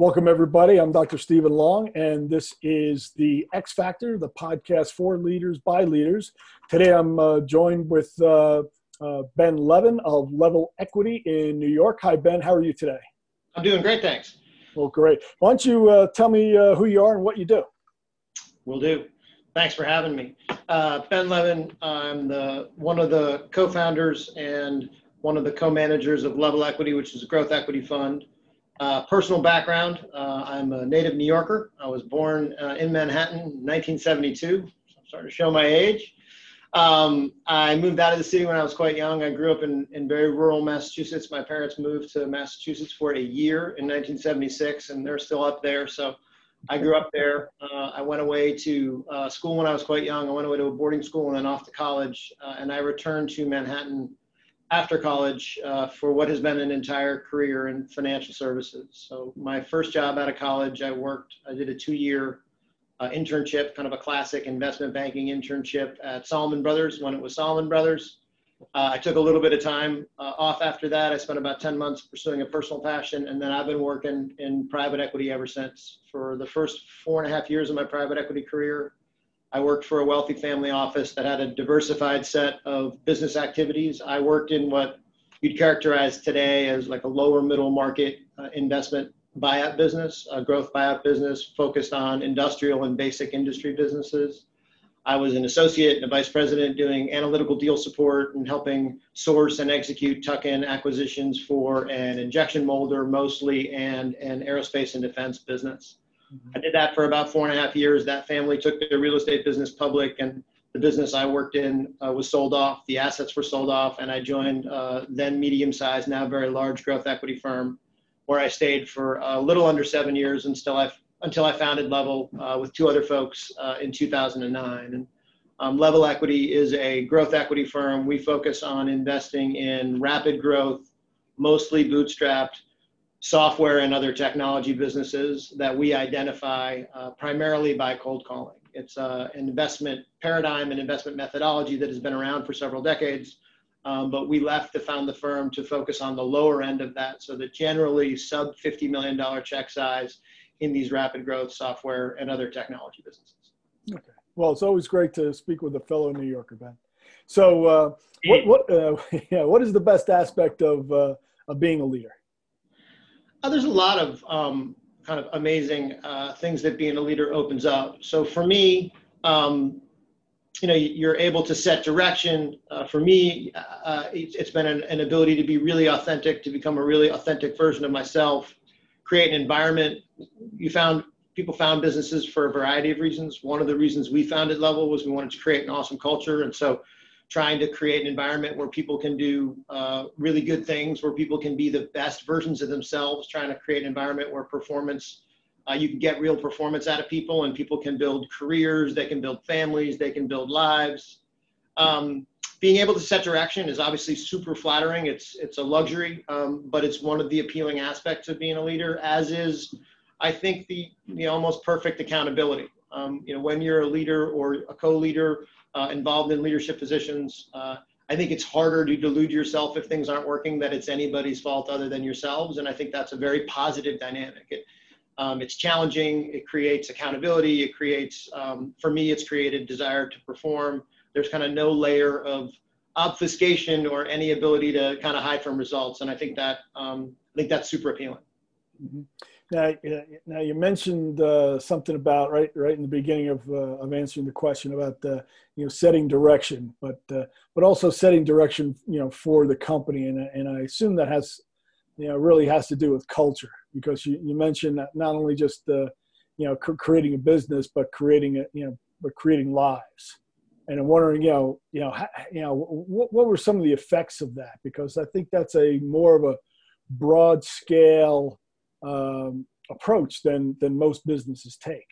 Welcome, everybody. I'm Dr. Stephen Long, and this is the X Factor, the podcast for leaders by leaders. Today, I'm uh, joined with uh, uh, Ben Levin of Level Equity in New York. Hi, Ben. How are you today? I'm doing great, thanks. Well, great. Why don't you uh, tell me uh, who you are and what you do? Will do. Thanks for having me. Uh, ben Levin, I'm the one of the co-founders and one of the co-managers of Level Equity, which is a growth equity fund. Uh, personal background, uh, I'm a native New Yorker. I was born uh, in Manhattan in 1972. I'm starting to show my age. Um, I moved out of the city when I was quite young. I grew up in, in very rural Massachusetts. My parents moved to Massachusetts for a year in 1976, and they're still up there. So I grew up there. Uh, I went away to uh, school when I was quite young. I went away to a boarding school and then off to college. Uh, and I returned to Manhattan after college uh, for what has been an entire career in financial services. So my first job out of college, I worked, I did a two-year uh, internship, kind of a classic investment banking internship at Salomon Brothers when it was Salomon Brothers. Uh, I took a little bit of time uh, off after that. I spent about 10 months pursuing a personal passion, and then I've been working in private equity ever since. For the first four and a half years of my private equity career, I worked for a wealthy family office that had a diversified set of business activities. I worked in what you'd characterize today as like a lower middle market uh, investment buyout business, a growth buyout business focused on industrial and basic industry businesses. I was an associate and a vice president doing analytical deal support and helping source and execute tuck-in acquisitions for an injection molder mostly and an aerospace and defense business. I did that for about four and a half years. That family took their real estate business public, and the business I worked in uh, was sold off. The assets were sold off, and I joined uh, then medium-sized, now very large growth equity firm, where I stayed for a little under seven years until I until I founded Level uh, with two other folks uh, in 2009. And um, Level Equity is a growth equity firm. We focus on investing in rapid growth, mostly bootstrapped software and other technology businesses that we identify uh, primarily by cold calling. It's uh, an investment paradigm and investment methodology that has been around for several decades, um, but we left to found the firm to focus on the lower end of that, so that generally sub $50 million check size in these rapid growth software and other technology businesses. Okay. Well, it's always great to speak with a fellow New Yorker, Ben. So, uh, what what uh, yeah, what is the best aspect of uh, of being a leader? Uh, there's a lot of um, kind of amazing uh, things that being a leader opens up. So for me, um, you know, you're able to set direction. Uh, for me, uh, it's, it's been an, an, ability to be really authentic, to become a really authentic version of myself, create an environment. You found people found businesses for a variety of reasons. One of the reasons we founded Level was we wanted to create an awesome culture, and so trying to create an environment where people can do uh, really good things, where people can be the best versions of themselves, trying to create an environment where performance, uh, you can get real performance out of people and people can build careers, they can build families, they can build lives. Um, being able to set direction is obviously super flattering. It's, it's a luxury, um, but it's one of the appealing aspects of being a leader, as is, I think, the, the almost perfect accountability. Um, you know, when you're a leader or a co-leader, uh, involved in leadership positions. Uh, I think it's harder to delude yourself if things aren't working that it's anybody's fault other than yourselves. And I think that's a very positive dynamic. It, um, it's challenging. It creates accountability. It creates, um, for me, it's created desire to perform. There's kind of no layer of obfuscation or any ability to kind of hide from results. And I think that um, I think that's super appealing. Mm-hmm. Now, now you mentioned uh, something about right, right in the beginning of uh, of answering the question about uh, you know setting direction, but uh, but also setting direction, you know, for the company, and and I assume that has, you know, really has to do with culture because you, you mentioned not only just uh, you know creating a business, but creating a you know but creating lives, and I'm wondering, you know, you know, you know, what what were some of the effects of that? Because I think that's a more of a broad scale um, approach than than most businesses take?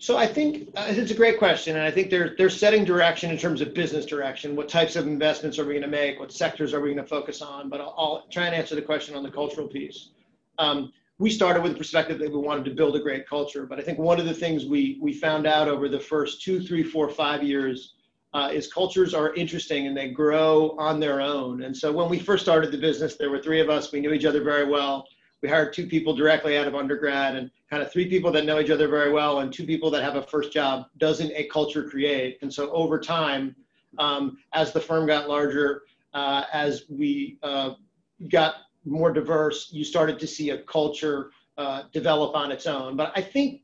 So I think uh, it's a great question, and I think they're they're setting direction in terms of business direction. What types of investments are we going to make? What sectors are we going to focus on? But I'll, I'll, try and answer the question on the cultural piece. Um, we started with the perspective that we wanted to build a great culture, but I think one of the things we we found out over the first two, three, four, five years uh, is cultures are interesting and they grow on their own. And so when we first started the business, there were three of us. We knew each other very well we hired two people directly out of undergrad and kind of three people that know each other very well and two people that have a first job doesn't a culture create? And so over time um, as the firm got larger uh, as we uh, got more diverse you started to see a culture uh, develop on its own. But i think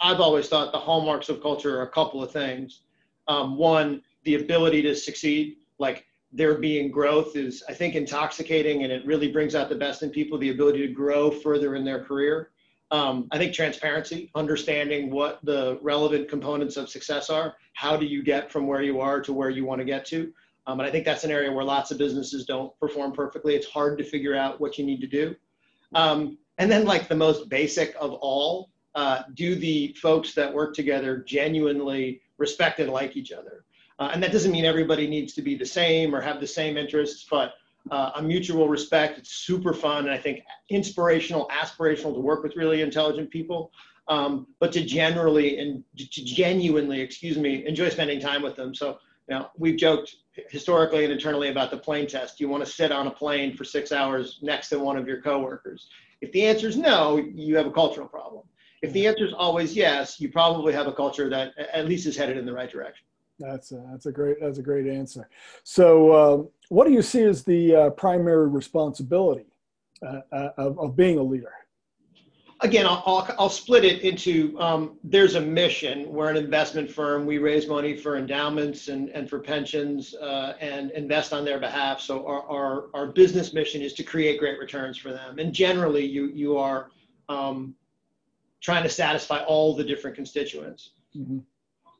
i've always thought the hallmarks of culture are a couple of things. Um, one the ability to succeed. Like there being growth is, I think, intoxicating and it really brings out the best in people, the ability to grow further in their career. Um, I think transparency, understanding what the relevant components of success are. How do you get from where you are to where you want to get to? Um, and I think that's an area where lots of businesses don't perform perfectly. It's hard to figure out what you need to do. Um, and then, like the most basic of all, uh, do the folks that work together genuinely respect and like each other? Uh, and that doesn't mean everybody needs to be the same or have the same interests, but uh, a mutual respect. It's super fun. And I think inspirational, aspirational to work with really intelligent people. Um, but to generally and to genuinely, excuse me, enjoy spending time with them. So, you know, we've joked historically and internally about the plane test. You want to sit on a plane for six hours next to one of your coworkers. If the answer is no, you have a cultural problem. If the answer is always yes, you probably have a culture that at least is headed in the right direction. That's a, that's a great that's a great answer. So, uh, what do you see as the uh, primary responsibility uh, uh, of, of being a leader? Again, I'll, I'll, I'll split it into um, there's a mission. We're an investment firm. We raise money for endowments and, and for pensions uh, and invest on their behalf. So our, our, our business mission is to create great returns for them. And generally, you you are um, trying to satisfy all the different constituents. Mm-hmm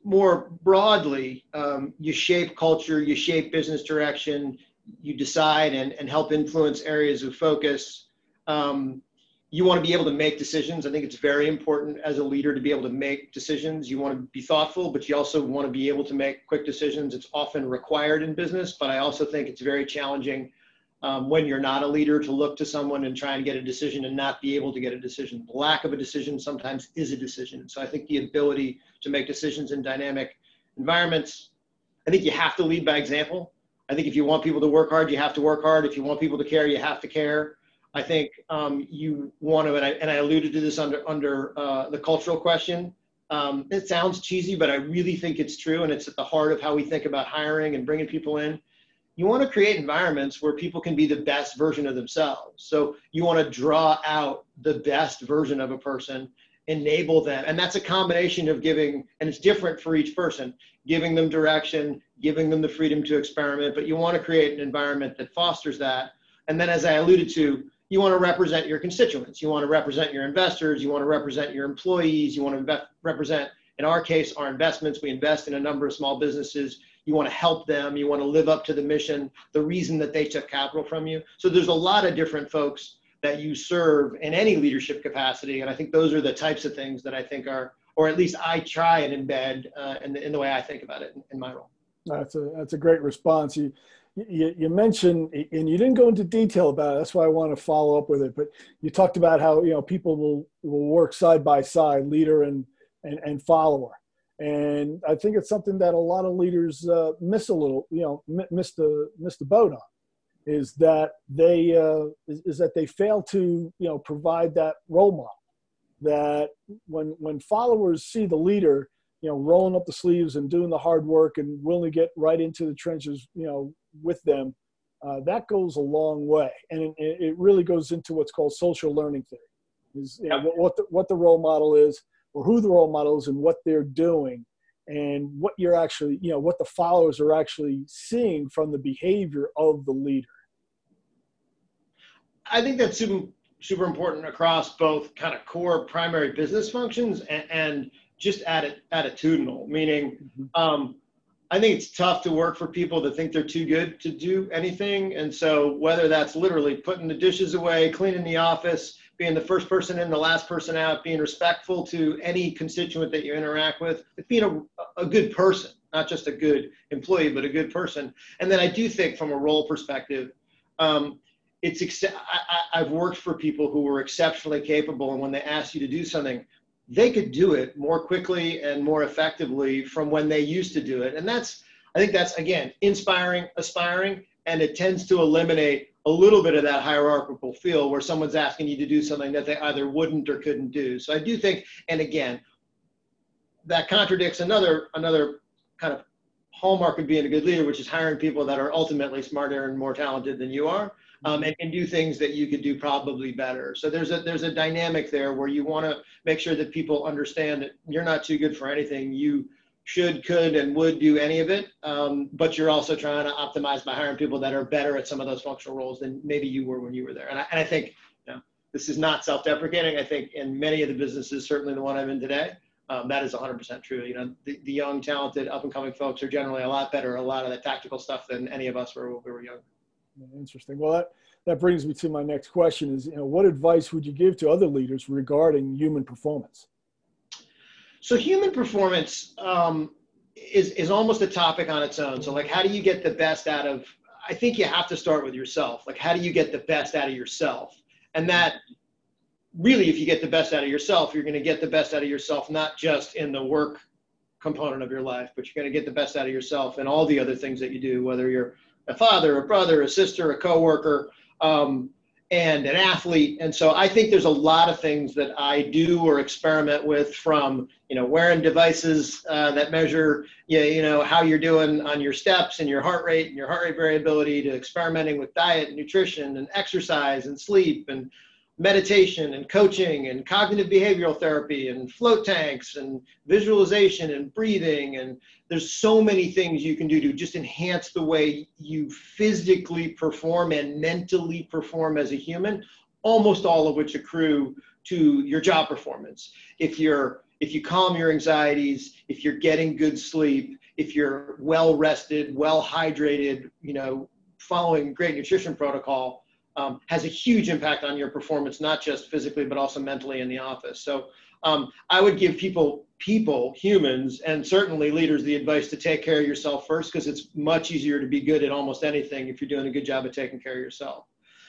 more broadly, um, you shape culture, you shape business direction, you decide and, and help influence areas of focus. Um, you want to be able to make decisions. I think it's very important as a leader to be able to make decisions. You want to be thoughtful, but you also want to be able to make quick decisions. It's often required in business, but I also think it's very challenging um, when you're not a leader to look to someone and try and get a decision and not be able to get a decision. Lack of a decision sometimes is a decision. So I think the ability to make decisions in dynamic environments, I think you have to lead by example. I think if you want people to work hard, you have to work hard. If you want people to care, you have to care. I think um, you want to, and I, and I alluded to this under under uh, the cultural question. Um, it sounds cheesy, but I really think it's true, and it's at the heart of how we think about hiring and bringing people in you want to create environments where people can be the best version of themselves. So you want to draw out the best version of a person, enable them. And that's a combination of giving, and it's different for each person, giving them direction, giving them the freedom to experiment. But you want to create an environment that fosters that. And then, as I alluded to, you want to represent your constituents. You want to represent your investors. You want to represent your employees. You want to represent, in our case, our investments. We invest in a number of small businesses you want to help them, you want to live up to the mission, the reason that they took capital from you. So there's a lot of different folks that you serve in any leadership capacity. And I think those are the types of things that I think are, or at least I try and embed uh, in, the, in the way I think about it in, in my role. That's a, that's a great response. You, you, you, mentioned, and you didn't go into detail about it. That's why I want to follow up with it. But you talked about how you know people will will work side by side, leader and and, and follower and I think it's something that a lot of leaders uh, miss a little, you know, miss the miss the boat on, is that they uh, is, is, that they fail to you know provide that role model. That when when followers see the leader, you know, rolling up the sleeves and doing the hard work and willing to get right into the trenches, you know, with them, uh, that goes a long way, and it, it, really goes into what's called social learning theory. Is you know, what the, what the role model is or who the role model is and what they're doing and what you're actually you know what the followers are actually seeing from the behavior of the leader i think that's super super important across both kind of core primary business functions and, and just atti- attitudinal meaning mm-hmm. um, i think it's tough to work for people that think they're too good to do anything and so whether that's literally putting the dishes away cleaning the office being the first person in, the last person out, being respectful to any constituent that you interact with, being a, a good person, not just a good employee, but a good person. And then I do think from a role perspective, um, it's ex- I, I've worked for people who were exceptionally capable, and when they asked you to do something, they could do it more quickly and more effectively from when they used to do it. And that's, I think that's again inspiring, aspiring, and it tends to eliminate a little bit of that hierarchical feel where someone's asking you to do something that they either wouldn't or couldn't do. So I do think, and again, that contradicts another another kind of hallmark of being a good leader, which is hiring people that are ultimately smarter and more talented than you are, um, and can do things that you could do probably better. So there's a there's a dynamic there where you want to make sure that people understand that you're not too good for anything. You should, could, and would do any of it, um, but you're also trying to optimize by hiring people that are better at some of those functional roles than maybe you were when you were there. And I, and I think you know, this is not self-deprecating. I think in many of the businesses, certainly the one I'm in today, um, that is 100% true. You know, the, the young, talented, up-and-coming folks are generally a lot better at a lot of the tactical stuff than any of us were when we were young. Interesting. Well, that, that brings me to my next question is, you know, what advice would you give to other leaders regarding human performance? So human performance um, is is almost a topic on its own. So like, how do you get the best out of? I think you have to start with yourself. Like, how do you get the best out of yourself? And that really, if you get the best out of yourself, you're going to get the best out of yourself, not just in the work component of your life, but you're going to get the best out of yourself in all the other things that you do, whether you're a father, a brother, a sister, a coworker. Um, and an athlete. And so I think there's a lot of things that I do or experiment with from, you know, wearing devices uh, that measure, you you know, how you're doing on your steps and your heart rate and your heart rate variability to experimenting with diet and nutrition and exercise and sleep and meditation and coaching and cognitive behavioral therapy and float tanks and visualization and breathing. And there's so many things you can do to just enhance the way you physically perform and mentally perform as a human almost all of which accrue to your job performance. If you're if you calm your anxieties if you're getting good sleep if you're well rested well hydrated you know following great nutrition protocol um, has a huge impact on your performance, not just physically, but also mentally in the office. So um, I would give people, people, humans, and certainly leaders the advice to take care of yourself first, because it's much easier to be good at almost anything if you're doing a good job of taking care of yourself.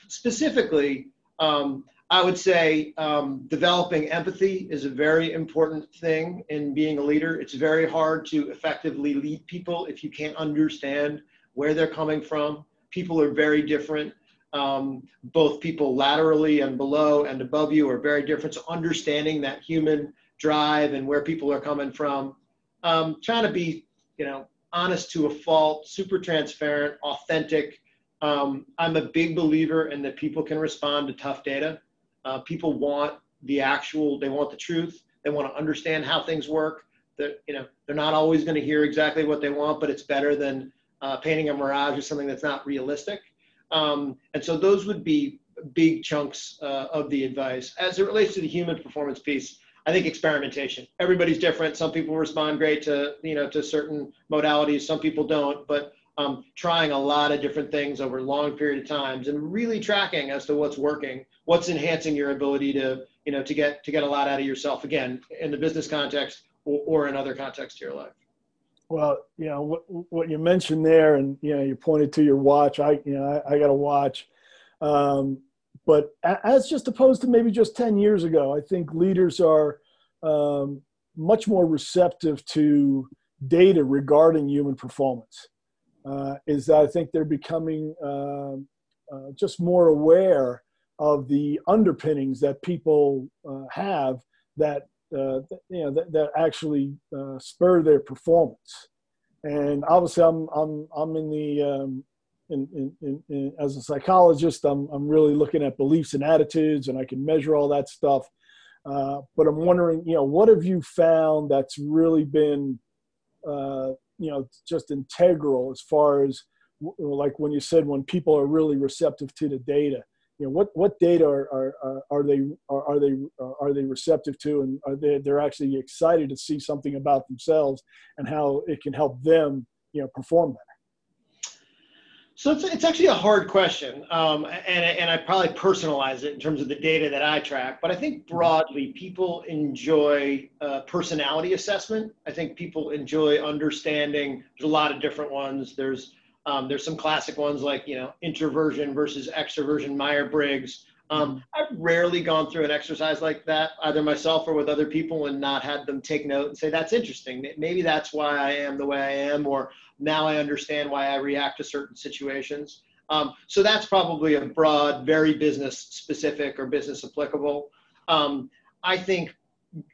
Specifically, um, I would say um, developing empathy is a very important thing in being a leader. It's very hard to effectively lead people if you can't understand where they're coming from. People are very different um, both people laterally and below and above you are very different. So understanding that human drive and where people are coming from, um, trying to be, you know, honest to a fault, super transparent, authentic. Um, I'm a big believer in that people can respond to tough data. Uh, people want the actual, they want the truth. They want to understand how things work. That you know, they're not always going to hear exactly what they want, but it's better than uh, painting a mirage or something that's not realistic. Um, and so those would be big chunks uh, of the advice. As it relates to the human performance piece, I think experimentation. Everybody's different. Some people respond great to you know to certain modalities. Some people don't. But um, trying a lot of different things over a long period of times and really tracking as to what's working, what's enhancing your ability to you know to get to get a lot out of yourself. Again, in the business context or, or in other contexts of your life. Well, you know what what you mentioned there, and you know you pointed to your watch. I you know I, I got a watch, um, but as just opposed to maybe just ten years ago, I think leaders are um, much more receptive to data regarding human performance. Uh, is that I think they're becoming uh, uh, just more aware of the underpinnings that people uh, have that uh, you know that, that actually uh, spur their performance. And obviously, I'm I'm I'm in the um, in, in, in, as a psychologist, I'm I'm really looking at beliefs and attitudes, and I can measure all that stuff. Uh, but I'm wondering, you know, what have you found that's really been, uh, you know, just integral as far as like when you said when people are really receptive to the data you know what what data are are, are they are, are they are they receptive to? And are they they're actually excited to see something about themselves and how it can help them you know perform better. So it's, it's actually a hard question um, and, and i probably personalize it in terms of the data that i track but i think broadly people enjoy uh, personality assessment. I think people enjoy understanding there's a lot of different ones. There's um, there's some classic ones like, you know, introversion versus extroversion, Myers-Briggs. Um, I've rarely gone through an exercise like that, either myself or with other people, and not had them take note and say, that's interesting. Maybe that's why I am the way I am, or now I understand why I react to certain situations. Um, so that's probably a broad, very business specific or business applicable. Um, I think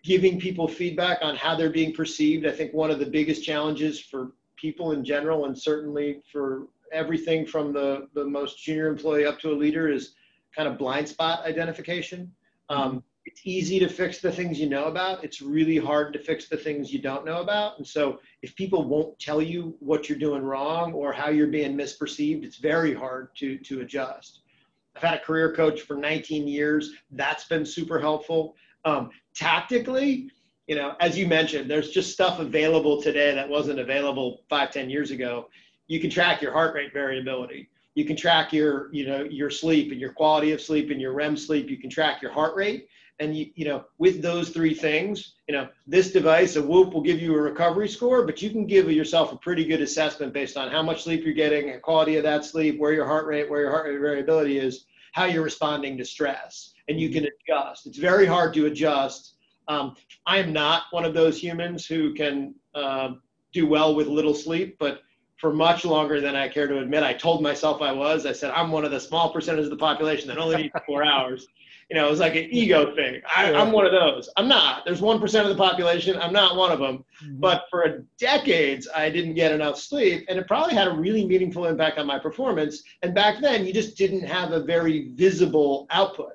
giving people feedback on how they're being perceived, I think one of the biggest challenges for people in general, and certainly for everything from the, the most junior employee up to a leader, is kind of blind spot identification. Um, it's easy to fix the things you know about. It's really hard to fix the things you don't know about. And so if people won't tell you what you're doing wrong or how you're being misperceived, it's very hard to, to adjust. I've had a career coach for 19 years. That's been super helpful. Um, tactically, you know, as you mentioned, there's just stuff available today that wasn't available five, 10 years ago. You can track your heart rate variability. You can track your, you know, your sleep and your quality of sleep and your REM sleep. You can track your heart rate and you, you know with those three things you know this device a whoop will give you a recovery score but you can give yourself a pretty good assessment based on how much sleep you're getting the quality of that sleep where your heart rate where your heart rate variability is how you're responding to stress and you can adjust it's very hard to adjust um, i am not one of those humans who can uh, do well with little sleep but for much longer than I care to admit. I told myself I was. I said, I'm one of the small percentage of the population that only needs four hours you know, it was like an ego thing. I, am one of those. I'm not. There's 1% of the population. I'm not one of them. Mm-hmm. But for decades, I didn't get enough sleep, and it probably had a really meaningful impact on my performance. And back then, you just didn't have a very visible output.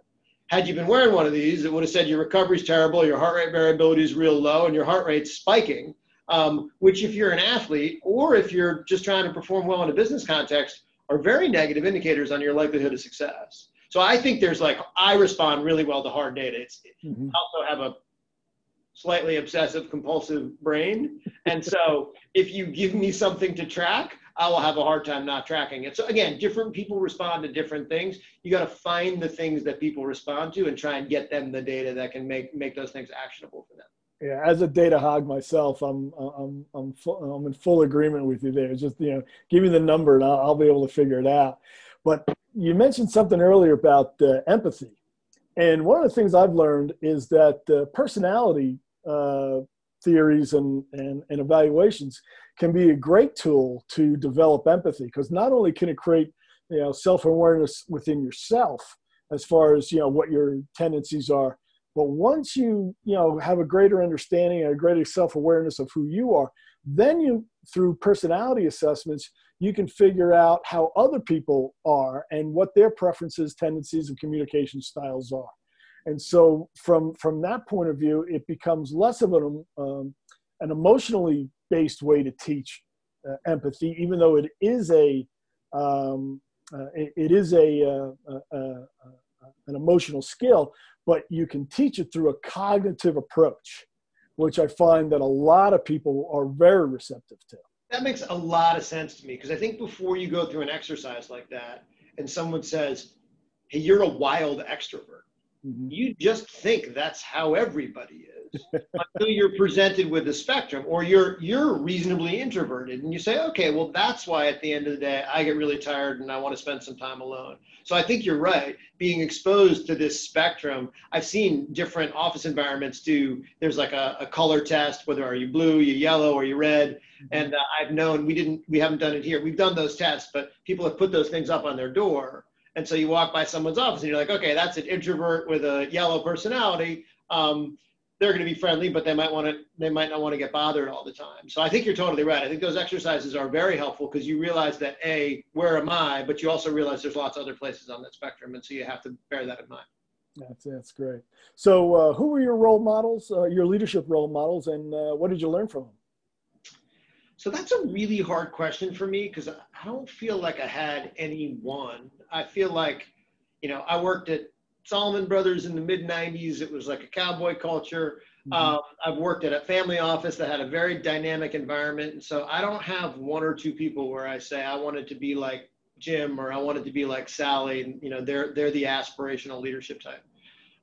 Had you been wearing one of these, it would have said your recovery is terrible, your heart rate variability is real low, and your heart rate's spiking. Um, which, if you're an athlete or if you're just trying to perform well in a business context, are very negative indicators on your likelihood of success. So I think there's like I respond really well to hard data. It's mm-hmm. I also have a slightly obsessive compulsive brain, and so if you give me something to track, I will have a hard time not tracking it. So again, different people respond to different things. You got to find the things that people respond to and try and get them the data that can make make those things actionable for them. Yeah, as a data hog myself, I'm I'm I'm full, I'm in full agreement with you there. Just you know, give me the number and I'll, I'll be able to figure it out. But you mentioned something earlier about uh, empathy. And one of the things I've learned is that uh, personality uh, theories and, and, and, evaluations can be a great tool to develop empathy because not only can it create you know, self-awareness within yourself as far as you know what your tendencies are, but once you you know have a greater understanding and a greater self-awareness of who you are, then you through personality assessments you can figure out how other people are and what their preferences, tendencies, and communication styles are. And so, from from that point of view, it becomes less of an um, an emotionally based way to teach uh, empathy, even though it is a um, uh, it, it is a, uh, an emotional skill, but you can teach it through a cognitive approach, which I find that a lot of people are very receptive to. That makes a lot of sense to me because I think before you go through an exercise like that and someone says, hey, you're a wild extrovert, mm-hmm. you just think that's how everybody is until you're presented with the spectrum or you're you're reasonably introverted and you say, okay, well that's why at the end of the day I get really tired and I want to spend some time alone. So I think you're right. Being exposed to this spectrum, I've seen different office environments do. There's like a, a color test, whether are you blue, you yellow, or you red. Mm-hmm. And uh, I've known we didn't, we haven't done it here. We've done those tests, but people have put those things up on their door. And so you walk by someone's office and you're like, okay, that's an introvert with a yellow personality. Um, they're going to be friendly, but they might want to they might not want to get bothered all the time. So I think you're totally right. I think those exercises are very helpful because you realize that a where am I, but you also realize there's lots of other places on that spectrum, and so you have to bear that in mind. That's that's great. So uh, who were your role models, uh, your leadership role models, and uh, what did you learn from them? So that's a really hard question for me because I don't feel like I had any one. I feel like, you know, I worked at Salomon Brothers in the mid 90s. It was like a cowboy culture. Mm-hmm. Uh, I've worked at a family office that had a very dynamic environment. And so I don't have one or two people where I say I wanted to be like Jim or I wanted to be like Sally. And, you know, they're, they're the aspirational leadership type.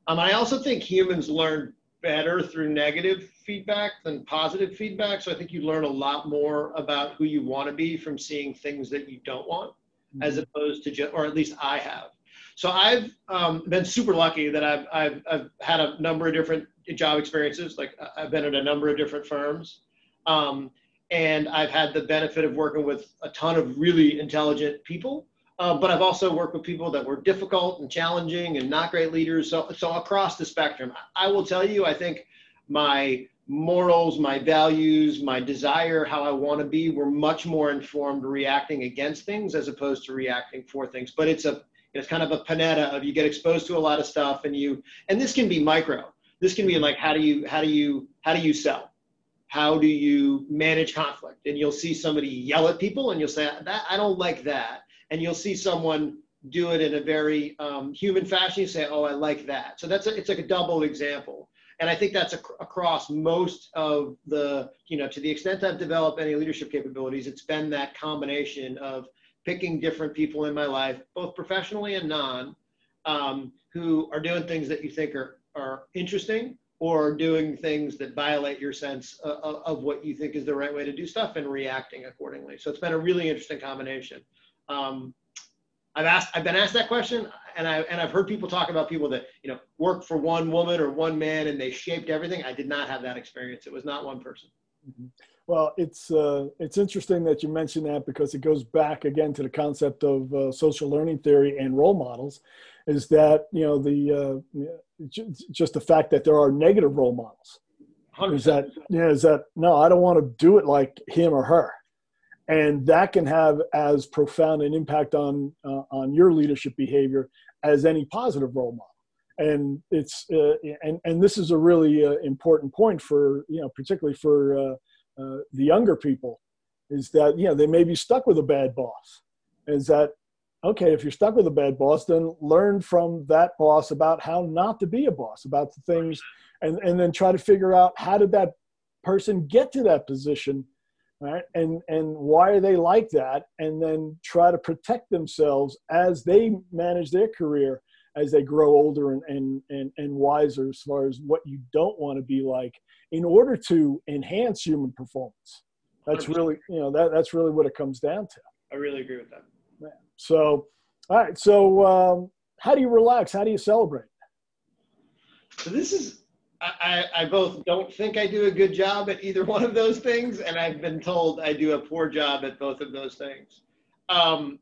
Um, I also think humans learn better through negative feedback than positive feedback. So I think you learn a lot more about who you want to be from seeing things that you don't want, mm-hmm. as opposed to just, or at least I have. So I've um, been super lucky that I've, I've, I've had a number of different job experiences. Like I've been at a number of different firms. Um, and I've had the benefit of working with a ton of really intelligent people. Uh, but I've also worked with people that were difficult and challenging and not great leaders. So, so across the spectrum, I will tell you, I think my morals, my values, my desire, how I want to be, were much more informed reacting against things as opposed to reacting for things. But it's a it's kind of a panetta of you get exposed to a lot of stuff and you and this can be micro. This can be like how do you how do you how do you sell? How do you manage conflict? And you'll see somebody yell at people and you'll say that I don't like that. And you'll see someone do it in a very um, human fashion. You say, oh, I like that. So that's a, it's like a double example and I think that's ac- across most of the, you know, to the extent I've developed any leadership capabilities, it's been that combination of picking different people in my life, both professionally and non, um, who are doing things that you think are, are interesting or doing things that violate your sense of, of what you think is the right way to do stuff and reacting accordingly. So it's been a really interesting combination. Um, I've asked, I've been asked that question, and I and I've heard people talk about people that you know work for one woman or one man and they shaped everything. I did not have that experience. It was not one person. Mm-hmm. Well, it's uh, it's interesting that you mention that because it goes back again to the concept of uh, social learning theory and role models. Is that you know the uh, just the fact that there are negative role models. 100%. Is that yeah? Is that no? I don't want to do it like him or her and that can have as profound an impact on uh, on your leadership behavior as any positive role model and it's uh, and and this is a really uh, important point for you know particularly for uh, the younger people is that you know they may be stuck with a bad boss. Is that okay if you're stuck with a bad boss then learn from that boss about how not to be a boss about the things and and then try to figure out how did that person get to that position right? And and why are they like that? And then try to protect themselves as they manage their career as they grow older and and and, and wiser as far as what you don't want to be like in order to enhance human performance that's 100%. really you know that that's really what it comes down to i really agree with that yeah. so all right so um, how do you relax how do you celebrate so this is I, I both don't think I do a good job at either one of those things, and I've been told I do a poor job at both of those things. Um,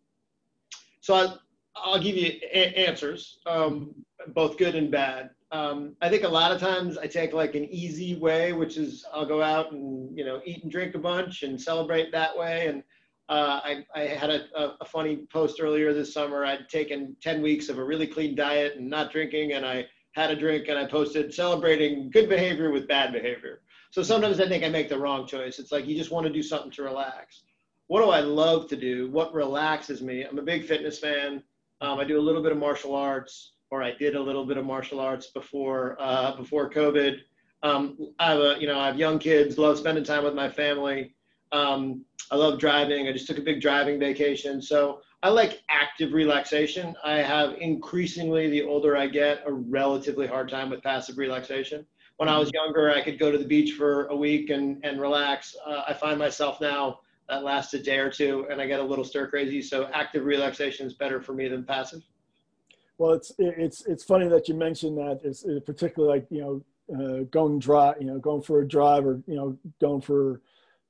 so I, I'll give you a- answers, um, both good and bad. Um, I think a lot of times I take like an easy way, which is I'll go out and you know eat and drink a bunch and celebrate that way. And uh, I, I, had a, a, funny post earlier this summer. I'd taken 10 weeks of a really clean diet and not drinking, and I had a drink and I posted celebrating good behavior with bad behavior. So sometimes I think I make the wrong choice. It's like you just want to do something to relax. What do I love to do? What relaxes me? I'm a big fitness fan. Um, I do a little bit of martial arts, or I did a little bit of martial arts before uh, before COVID. Um, I have a, you know I have young kids. Love spending time with my family. Um, I love driving. I just took a big driving vacation. So I like active relaxation. I have increasingly, the older I get, a relatively hard time with passive relaxation. When I was younger, I could go to the beach for a week and, and relax. Uh, I find myself now that lasts a day or two and I get a little stir crazy. So active relaxation is better for me than passive. Well, it's it's it's funny that you mentioned that. It's particularly like you know uh, going drive, you know, going for a drive or you know going for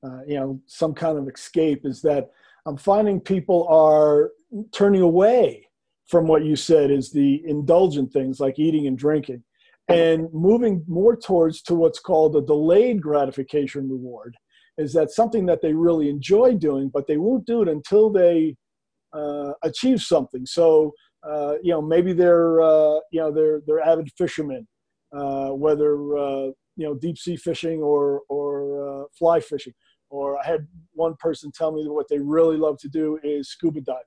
uh, you know some kind of escape. Is that I'm finding people are turning away from what you said is the indulgent things like eating and drinking and moving more towards to what's called a delayed gratification reward is that something that they really enjoy doing but they won't do it until they uh, achieve something so uh, you know maybe they're uh, you know they're they're avid fishermen uh, whether uh, you know deep sea fishing or or uh, fly fishing or I had one person tell me that what they really love to do is scuba diving,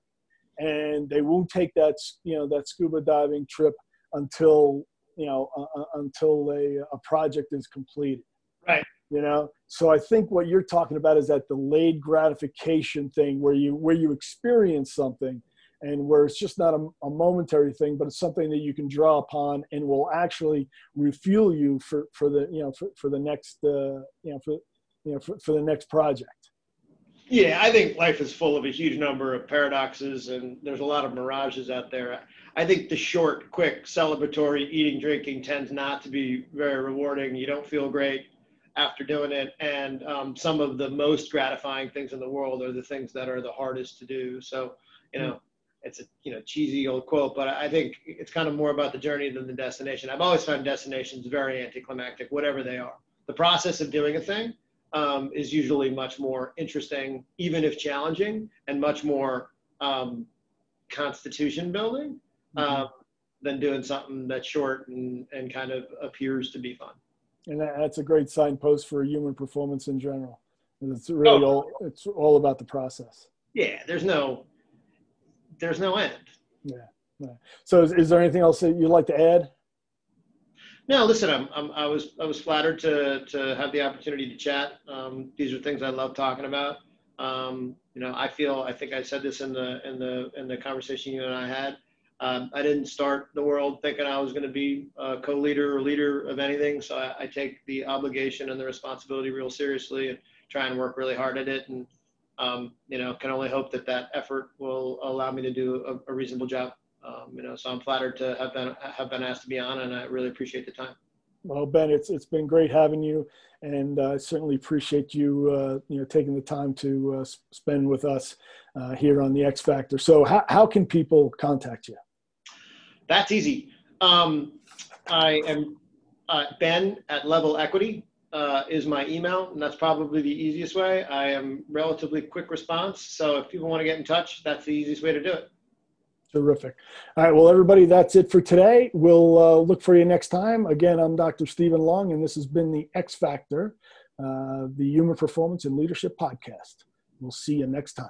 and they won't take that you know that scuba diving trip until you know until a, a project is completed. Right. You know, so I think what you're talking about is that delayed gratification thing, where you where you experience something, and where it's just not a, a momentary thing, but it's something that you can draw upon and will actually refuel you for for the you know for, for the next uh, you know for you know, for, for the next project. Yeah, I think life is full of a huge number of paradoxes, and there's a lot of mirages out there. I think the short, quick, celebratory eating, drinking tends not to be very rewarding. You don't feel great after doing it, and um, some of the most gratifying things in the world are the things that are the hardest to do. So, you know, it's a you know cheesy old quote, but I think it's kind of more about the journey than the destination. I've always found destinations very anticlimactic, whatever they are. The process of doing a thing um, is usually much more interesting, even if challenging, and much more um, constitution building mm-hmm. uh, than doing something that's short and, and kind of appears to be fun. And that's a great signpost for human performance in general. It's really oh. all it's all about the process. Yeah, there's no there's no end. Yeah. yeah. So is, is there anything else that you'd like to add? No, listen, I'm, I'm, i was, I was flattered to, to have the opportunity to chat. Um, these are things I love talking about. Um, you know, I feel, I think I said this in the, in the, in the conversation you and I had. Um, I didn't start the world thinking I was going to be a co-leader or leader of anything. So I, I, take the obligation and the responsibility real seriously and try and work really hard at it. And um, you know, can only hope that that effort will allow me to do a, a reasonable job. Um, you know, so I'm flattered to have been have been asked to be on, and I really appreciate the time. Well, Ben, it's it's been great having you, and I uh, certainly appreciate you uh, you know taking the time to uh, spend with us uh, here on the X Factor. So, how how can people contact you? That's easy. Um, I am uh, Ben at Level Equity uh, is my email, and that's probably the easiest way. I am relatively quick response, so if people want to get in touch, that's the easiest way to do it. Terrific. All right, well, everybody, that's it for today. We'll uh, look for you next time. Again, I'm Dr. Stephen Long, and this has been the X Factor, uh, the Human Performance and Leadership Podcast. We'll see you next time.